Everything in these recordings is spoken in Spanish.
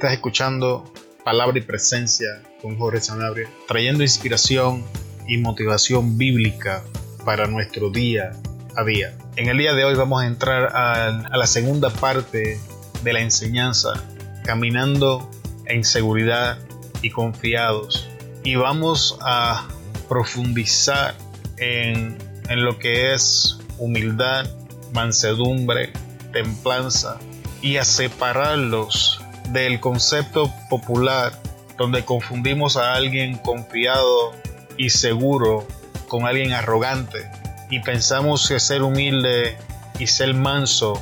Estás escuchando Palabra y Presencia con Jorge Sanabria, trayendo inspiración y motivación bíblica para nuestro día a día. En el día de hoy vamos a entrar a, la segunda parte de la enseñanza, caminando en seguridad y confiados. Y vamos a profundizar en, en lo que es humildad, mansedumbre, templanza y a separarlos del concepto popular donde confundimos a alguien confiado y seguro con alguien arrogante y pensamos que ser humilde y ser manso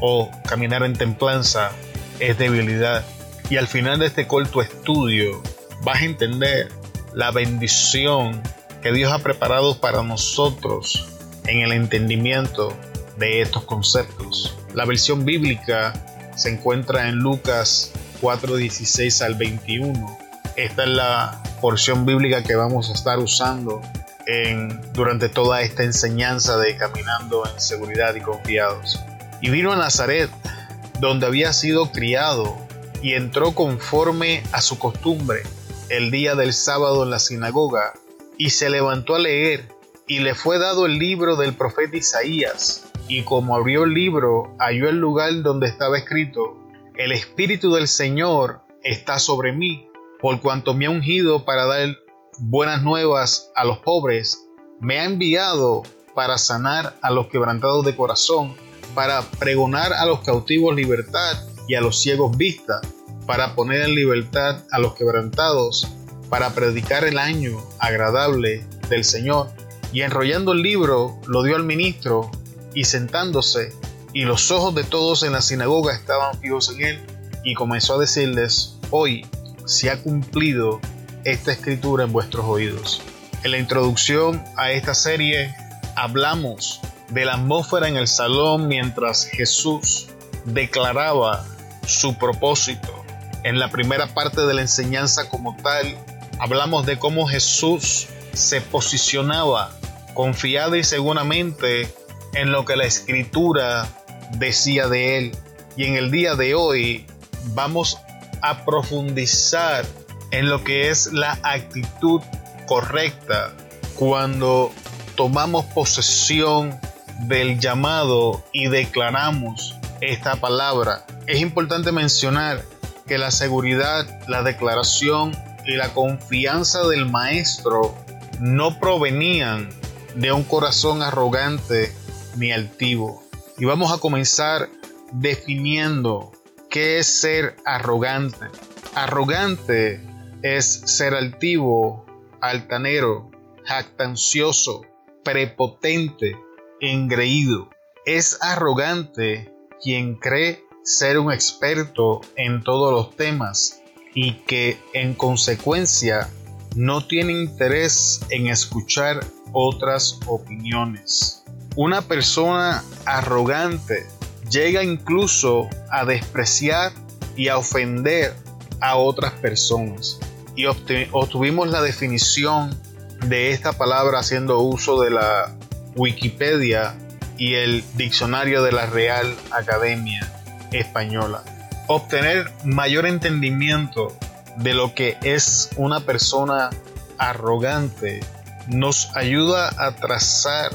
o caminar en templanza es debilidad. Y al final de este corto estudio vas a entender la bendición que Dios ha preparado para nosotros en el entendimiento de estos conceptos. La versión bíblica se encuentra en Lucas 4:16 al 21. Esta es la porción bíblica que vamos a estar usando durante toda esta enseñanza de caminando en seguridad y confiados. Y vino a Nazaret, donde había sido criado, y entró conforme a su costumbre el día del sábado en la sinagoga, y se levantó a leer, y le fue dado el libro del profeta Isaías y como abrió el libro, halló el lugar donde estaba escrito, El Espíritu del Señor está sobre mí, por cuanto me ha ungido para dar buenas nuevas a los pobres, me ha enviado para sanar a los quebrantados de corazón, para pregonar a los cautivos libertad y a los ciegos vista, para poner en libertad a los quebrantados, para predicar el año agradable del Señor. Y enrollando el libro, lo dio al ministro y sentándose, y los ojos de todos en la sinagoga estaban fijos en él, y comenzó a decirles, hoy se ha cumplido esta escritura en vuestros oídos. En la introducción a esta serie hablamos de la atmósfera en el salón mientras Jesús declaraba su propósito. En la primera parte de la enseñanza como tal, hablamos de cómo Jesús se posicionaba confiada y seguramente en lo que la escritura decía de él. Y en el día de hoy vamos a profundizar en lo que es la actitud correcta cuando tomamos posesión del llamado y declaramos esta palabra. Es importante mencionar que la seguridad, la declaración y la confianza del maestro no provenían de un corazón arrogante ni altivo. Y vamos a comenzar definiendo qué es ser arrogante. Arrogante es ser altivo, altanero, jactancioso, prepotente, engreído. Es arrogante quien cree ser un experto en todos los temas y que en consecuencia no tiene interés en escuchar otras opiniones. Una persona arrogante llega incluso a despreciar y a ofender a otras personas. Y obtuvimos la definición de esta palabra haciendo uso de la Wikipedia y el diccionario de la Real Academia Española. Obtener mayor entendimiento de lo que es una persona arrogante nos ayuda a trazar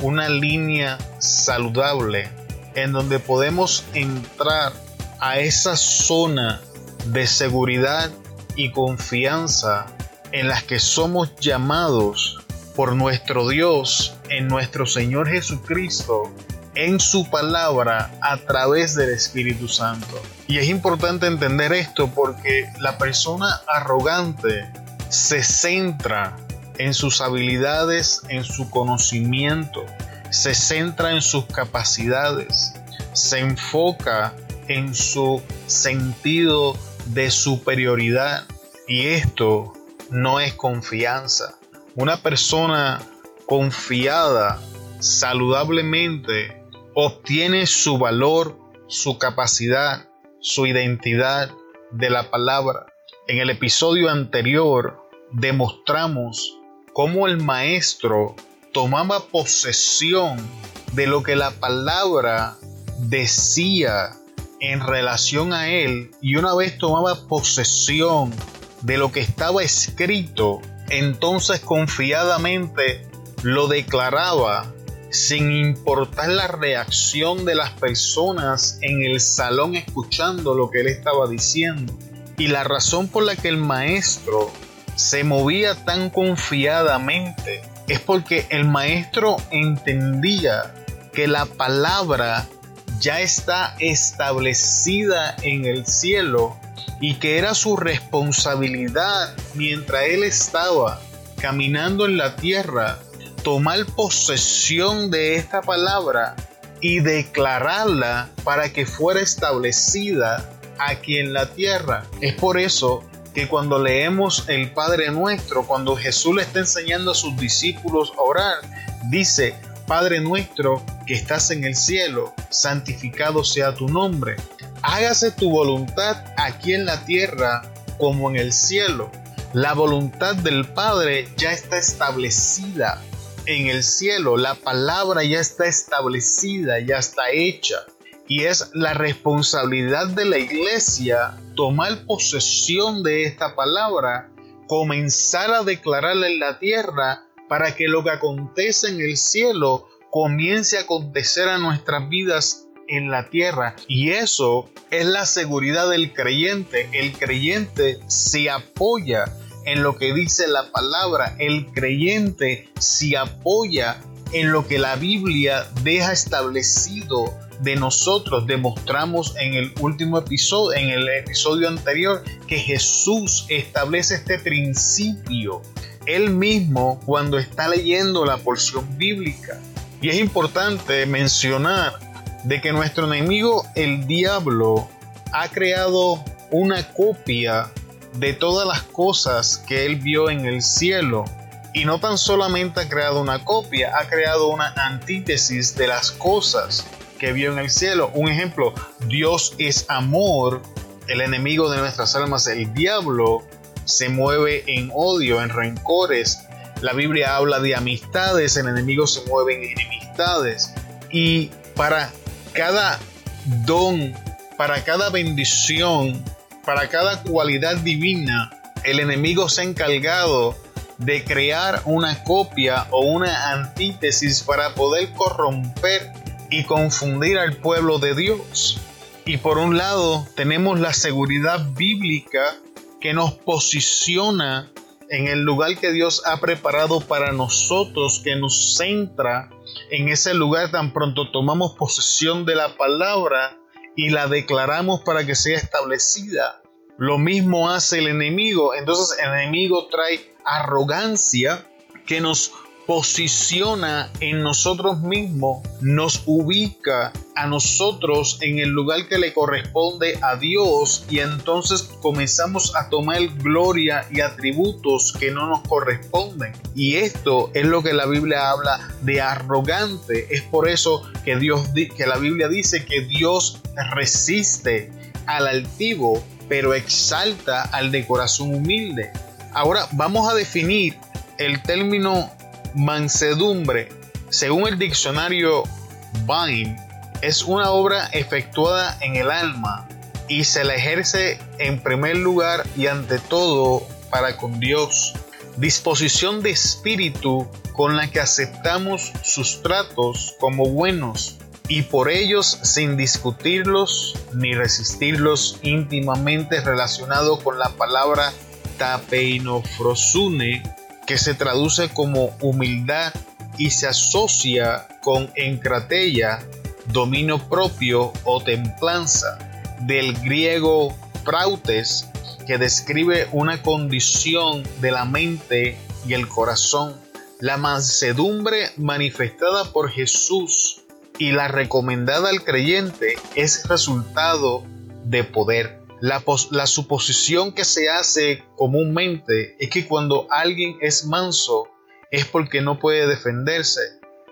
una línea saludable en donde podemos entrar a esa zona de seguridad y confianza en las que somos llamados por nuestro Dios en nuestro Señor Jesucristo en su palabra a través del Espíritu Santo. Y es importante entender esto porque la persona arrogante se centra en sus habilidades, en su conocimiento, se centra en sus capacidades, se enfoca en su sentido de superioridad y esto no es confianza. Una persona confiada saludablemente obtiene su valor, su capacidad, su identidad de la palabra. En el episodio anterior demostramos cómo el maestro tomaba posesión de lo que la palabra decía en relación a él y una vez tomaba posesión de lo que estaba escrito, entonces confiadamente lo declaraba sin importar la reacción de las personas en el salón escuchando lo que él estaba diciendo. Y la razón por la que el maestro se movía tan confiadamente es porque el maestro entendía que la palabra ya está establecida en el cielo y que era su responsabilidad mientras él estaba caminando en la tierra tomar posesión de esta palabra y declararla para que fuera establecida aquí en la tierra. Es por eso que cuando leemos el Padre Nuestro, cuando Jesús le está enseñando a sus discípulos a orar, dice, Padre nuestro que estás en el cielo, santificado sea tu nombre. Hágase tu voluntad aquí en la tierra como en el cielo. La voluntad del Padre ya está establecida en el cielo. La palabra ya está establecida, ya está hecha. Y es la responsabilidad de la iglesia tomar posesión de esta palabra, comenzar a declararla en la tierra para que lo que acontece en el cielo comience a acontecer a nuestras vidas en la tierra. Y eso es la seguridad del creyente. El creyente se apoya en lo que dice la palabra. El creyente se apoya en lo que la Biblia deja establecido de nosotros. Demostramos en el último episodio, en el episodio anterior, que Jesús establece este principio él mismo cuando está leyendo la porción bíblica. Y es importante mencionar de que nuestro enemigo, el diablo, ha creado una copia de todas las cosas que él vio en el cielo. Y no tan solamente ha creado una copia, ha creado una antítesis de las cosas que vio en el cielo. Un ejemplo, Dios es amor, el enemigo de nuestras almas, el diablo, se mueve en odio, en rencores. La Biblia habla de amistades, el enemigo se mueve en enemistades. Y para cada don, para cada bendición, para cada cualidad divina, el enemigo se ha encargado de crear una copia o una antítesis para poder corromper y confundir al pueblo de Dios. Y por un lado tenemos la seguridad bíblica que nos posiciona en el lugar que Dios ha preparado para nosotros, que nos centra en ese lugar tan pronto tomamos posesión de la palabra y la declaramos para que sea establecida. Lo mismo hace el enemigo. Entonces el enemigo trae arrogancia que nos posiciona en nosotros mismos, nos ubica a nosotros en el lugar que le corresponde a Dios y entonces comenzamos a tomar gloria y atributos que no nos corresponden. Y esto es lo que la Biblia habla de arrogante. Es por eso que Dios que la Biblia dice que Dios resiste al altivo, pero exalta al de corazón humilde. Ahora vamos a definir el término Mansedumbre, según el diccionario Vine, es una obra efectuada en el alma y se la ejerce en primer lugar y ante todo para con Dios. Disposición de espíritu con la que aceptamos sus tratos como buenos y por ellos sin discutirlos ni resistirlos íntimamente relacionado con la palabra tapeinofrosune que se traduce como humildad y se asocia con encratella, dominio propio o templanza, del griego prautes, que describe una condición de la mente y el corazón. La mansedumbre manifestada por Jesús y la recomendada al creyente es resultado de poder. La, suposición que se hace comúnmente es que cuando alguien es manso es porque no puede defenderse.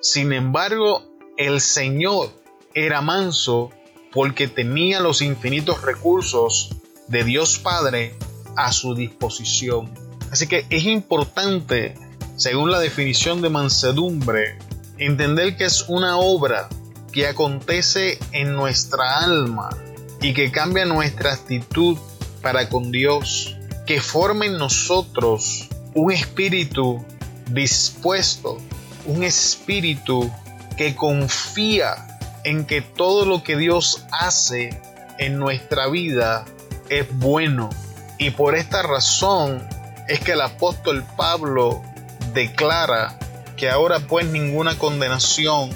Sin embargo, el Señor era manso porque tenía los infinitos recursos de Dios Padre a su disposición. Así que es importante, según la definición de mansedumbre, entender que es una obra que acontece en nuestra alma y que cambie nuestra actitud para con Dios, que forme en nosotros un espíritu dispuesto, un espíritu que confía en que todo lo que Dios hace en nuestra vida es bueno. Y por esta razón es que el apóstol Pablo declara que ahora pues ninguna condenación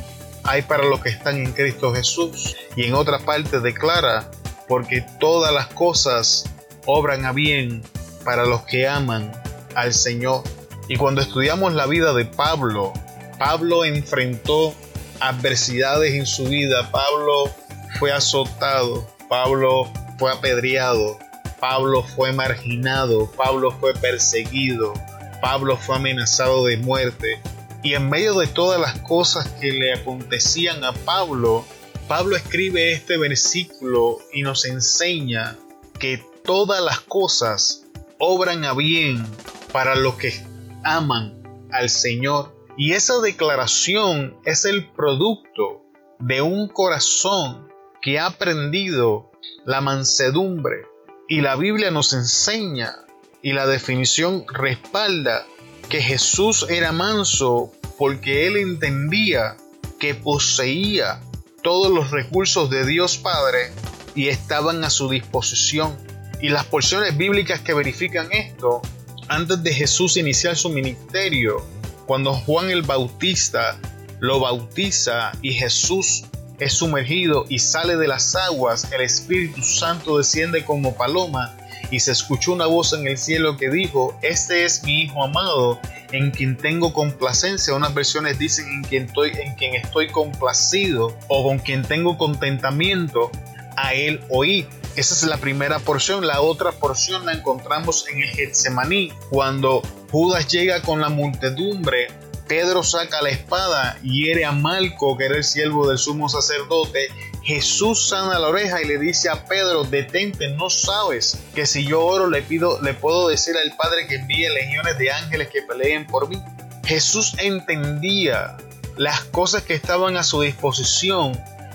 hay para los que están en Cristo Jesús. Y en otra parte declara, porque todas las cosas obran a bien para los que aman al Señor. Y cuando estudiamos la vida de Pablo, Pablo enfrentó adversidades en su vida. Pablo fue azotado, Pablo fue apedreado, Pablo fue marginado, Pablo fue perseguido, Pablo fue amenazado de muerte. Y en medio de todas las cosas que le acontecían a Pablo, Pablo escribe este versículo y nos enseña que todas las cosas obran a bien para los que aman al Señor. Y esa declaración es el producto de un corazón que ha aprendido la mansedumbre. Y la Biblia nos enseña y la definición respalda que Jesús era manso porque él entendía que poseía todos los recursos de Dios Padre y estaban a su disposición. Y las porciones bíblicas que verifican esto, antes de Jesús iniciar su ministerio, cuando Juan el Bautista lo bautiza y Jesús es sumergido y sale de las aguas, el Espíritu Santo desciende como paloma y se escuchó una voz en el cielo que dijo, este es mi Hijo amado, en quien tengo complacencia. Unas versiones dicen en quien estoy, en quien estoy complacido o con quien tengo contentamiento, a él oí. Esa es la primera porción. La otra porción la encontramos en el Getsemaní, cuando Judas llega con la multidumbre Pedro saca la espada, hiere a Malco, que era el siervo del sumo sacerdote. Jesús sana la oreja y le dice a Pedro, detente, no sabes que si yo oro le pido, le puedo decir al Padre que envíe legiones de ángeles que peleen por mí. Jesús entendía las cosas que estaban a su disposición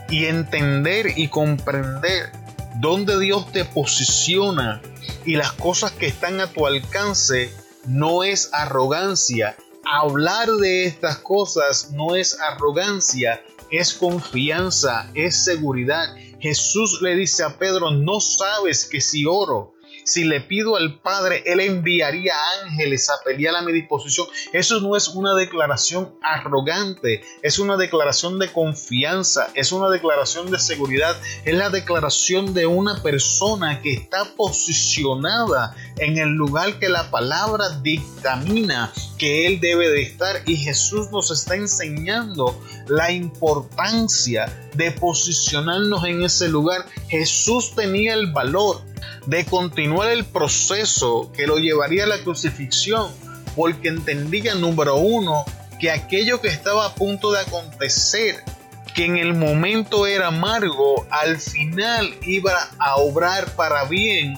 y entender y comprender dónde Dios te posiciona y las cosas que están a tu alcance no es arrogancia, hablar de estas cosas no es arrogancia, es confianza, es seguridad. Jesús le dice a Pedro, no sabes que si oro, si le pido al Padre, Él enviaría ángeles a pelear a mi disposición. Eso no es una declaración arrogante, es una declaración de confianza, es una declaración de seguridad, es la declaración de una persona que está posicionada en el lugar que la palabra dictamina que Él debe de estar. Y Jesús nos está enseñando la importancia de posicionarnos en ese lugar. Jesús tenía el valor de continuar el proceso que lo llevaría a la crucifixión, porque entendía, número uno, que aquello que estaba a punto de acontecer, que en el momento era amargo, al final iba a obrar para bien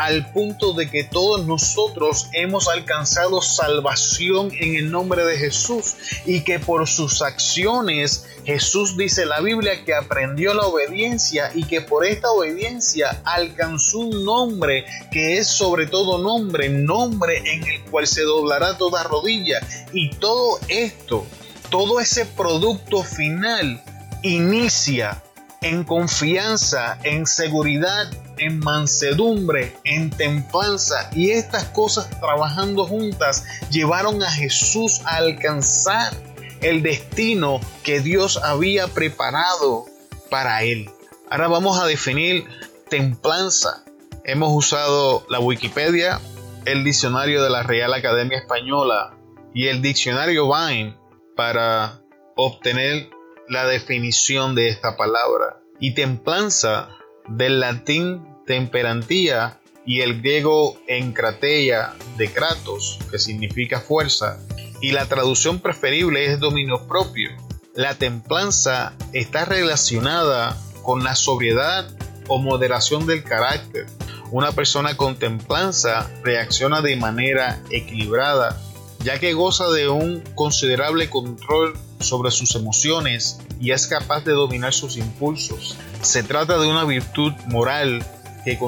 al punto de que todos nosotros hemos alcanzado salvación en el nombre de Jesús y que por sus acciones Jesús dice la Biblia que aprendió la obediencia y que por esta obediencia alcanzó un nombre que es sobre todo nombre, nombre en el cual se doblará toda rodilla. Y todo esto, todo ese producto final inicia en confianza, en seguridad en mansedumbre, en templanza y estas cosas trabajando juntas llevaron a Jesús a alcanzar el destino que Dios había preparado para él. Ahora vamos a definir templanza. Hemos usado la Wikipedia, el diccionario de la Real Academia Española y el diccionario Vine para obtener la definición de esta palabra. Y templanza del latín temperantía y el griego encrateia de kratos, que significa fuerza, y la traducción preferible es dominio propio. La templanza está relacionada con la sobriedad o moderación del carácter. Una persona con templanza reacciona de manera equilibrada, ya que goza de un considerable control sobre sus emociones y es capaz de dominar sus impulsos. Se trata de una virtud moral que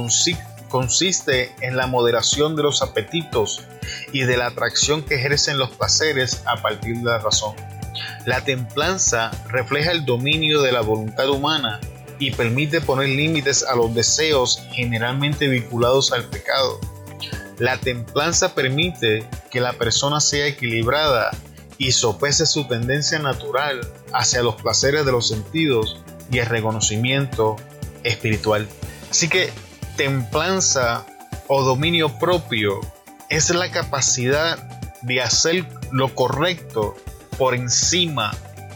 consiste en la moderación de los apetitos y de la atracción que ejercen los placeres a partir de la razón. La templanza refleja el dominio de la voluntad humana y permite poner límites a los deseos generalmente vinculados al pecado. La templanza permite que la persona sea equilibrada y sopese su tendencia natural hacia los placeres de los sentidos y el reconocimiento espiritual. Así que templanza o dominio propio es la capacidad de hacer lo correcto por encima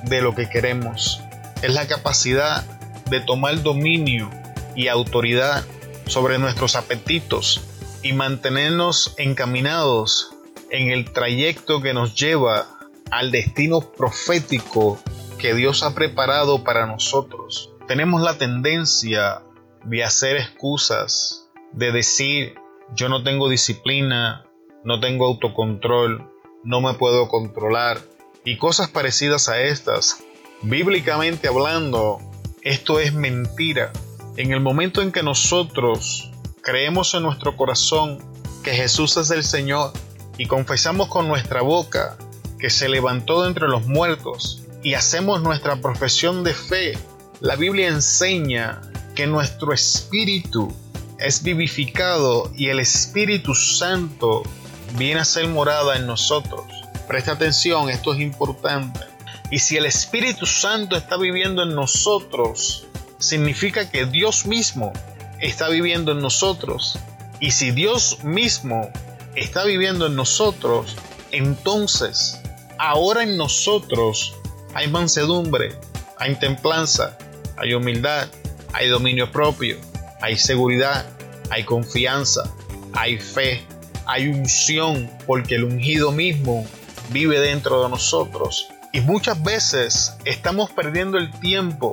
de lo que queremos. Es la capacidad de tomar dominio y autoridad sobre nuestros apetitos y mantenernos encaminados en el trayecto que nos lleva al destino profético que Dios ha preparado para nosotros. Tenemos la tendencia de hacer excusas, de decir yo no tengo disciplina, no tengo autocontrol, no me puedo controlar y cosas parecidas a estas. Bíblicamente hablando, esto es mentira. En el momento en que nosotros creemos en nuestro corazón que Jesús es el Señor y confesamos con nuestra boca que se levantó de entre los muertos y hacemos nuestra profesión de fe, la Biblia enseña que nuestro espíritu es vivificado y el Espíritu Santo viene a ser morada en nosotros. Presta atención, esto es importante. Y si el Espíritu Santo está viviendo en nosotros, significa que Dios mismo está viviendo en nosotros. Y si Dios mismo está viviendo en nosotros, entonces ahora en nosotros hay mansedumbre, hay templanza, hay humildad, hay dominio propio, hay seguridad, hay confianza, hay fe, hay unción, porque el ungido mismo vive dentro de nosotros. Y muchas veces estamos perdiendo el tiempo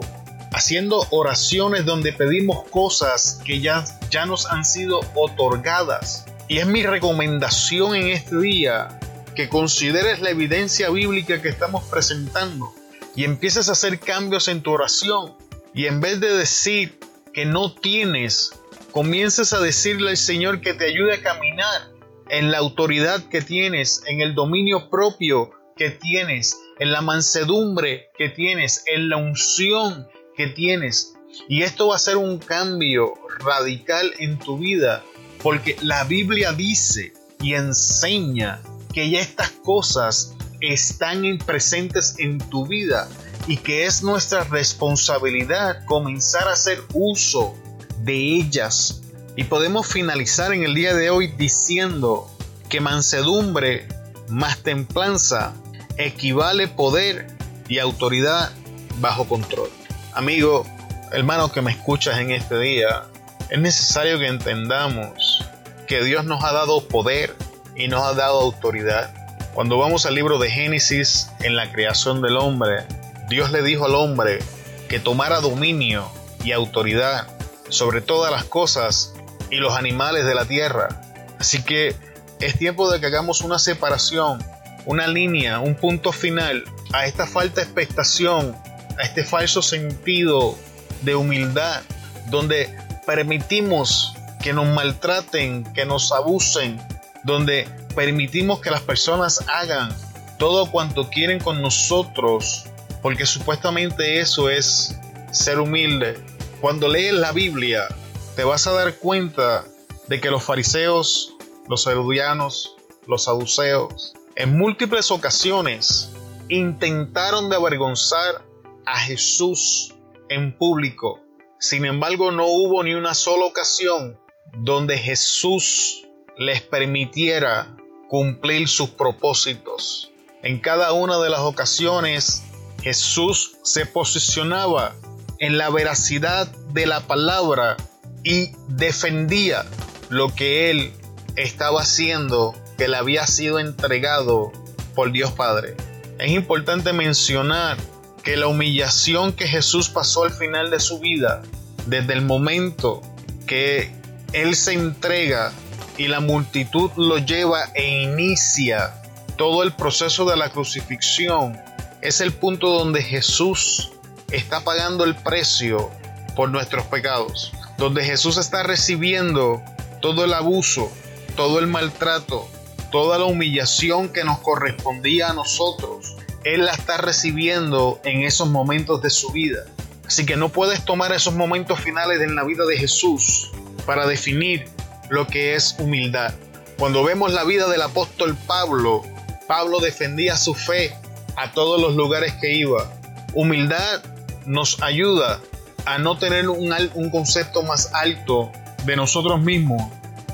haciendo oraciones donde pedimos cosas que ya, ya nos han sido otorgadas. Y es mi recomendación en este día que consideres la evidencia bíblica que estamos presentando y empieces a hacer cambios en tu oración. Y en vez de decir que no tienes, comiences a decirle al Señor que te ayude a caminar en la autoridad que tienes, en el dominio propio que tienes, en la mansedumbre que tienes, en la unción que tienes. Y esto va a ser un cambio radical en tu vida, porque la Biblia dice y enseña que ya estas cosas están presentes en tu vida y que es nuestra responsabilidad comenzar a hacer uso de ellas. Y podemos finalizar en el día de hoy diciendo que mansedumbre más templanza equivale poder y autoridad bajo control. Amigo, hermano que me escuchas en este día, es necesario que entendamos que Dios nos ha dado poder y nos ha dado autoridad. Cuando vamos al libro de Génesis, en la creación del hombre, Dios le dijo al hombre que tomara dominio y autoridad sobre todas las cosas y los animales de la tierra. Así que es tiempo de que hagamos una separación, una línea, un punto final a esta falta de expectación a este falso sentido de humildad, donde permitimos que nos maltraten, que nos abusen, donde permitimos que las personas hagan todo cuanto quieren con nosotros, porque supuestamente eso es ser humilde. Cuando lees la Biblia, te vas a dar cuenta de que los fariseos, los herodianos, los saduceos, en múltiples ocasiones intentaron de avergonzar a Jesús en público. Sin embargo, no hubo ni una sola ocasión donde Jesús les permitiera cumplir sus propósitos. En cada una de las ocasiones, Jesús se posicionaba en la veracidad de la palabra y defendía lo que él estaba haciendo, que le había sido entregado por Dios Padre. Es importante mencionar que la humillación que Jesús pasó al final de su vida, desde el momento que Él se entrega y la multitud lo lleva e inicia todo el proceso de la crucifixión, es el punto donde Jesús está pagando el precio por nuestros pecados, donde Jesús está recibiendo todo el abuso, todo el maltrato, toda la humillación que nos correspondía a nosotros. Él la está recibiendo en esos momentos de su vida. Así que no puedes tomar esos momentos finales en la vida de Jesús para definir lo que es humildad. Cuando vemos la vida del apóstol Pablo, Pablo defendía su fe a todos los lugares que iba. Humildad nos ayuda a no tener un, un concepto más alto de nosotros mismos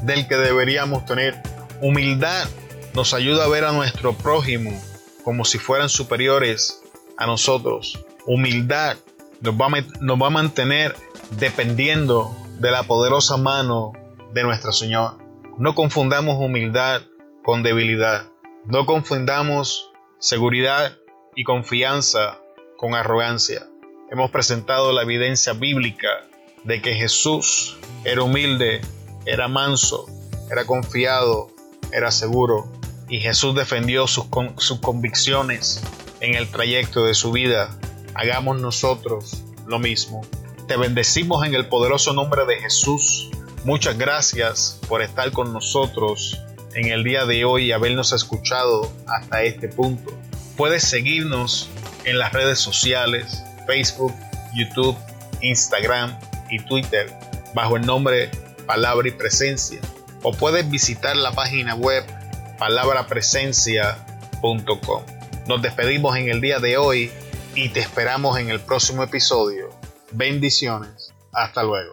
del que deberíamos tener. Humildad nos ayuda a ver a nuestro prójimo como si fueran superiores a nosotros. Humildad nos va, a, nos va a mantener dependiendo de la poderosa mano de nuestro Señor. No confundamos humildad con debilidad. No confundamos seguridad y confianza con arrogancia. Hemos presentado la evidencia bíblica de que Jesús era humilde, era manso, era confiado, era seguro y Jesús defendió sus, sus convicciones en el trayecto de su vida. Hagamos nosotros lo mismo. Te bendecimos en el poderoso nombre de Jesús. Muchas gracias por estar con nosotros en el día de hoy y habernos escuchado hasta este punto. Puedes seguirnos en las redes sociales, Facebook, YouTube, Instagram y Twitter bajo el nombre Palabra y Presencia. O puedes visitar la página web palabrapresencia.com. Nos despedimos en el día de hoy y te esperamos en el próximo episodio. Bendiciones. Hasta luego.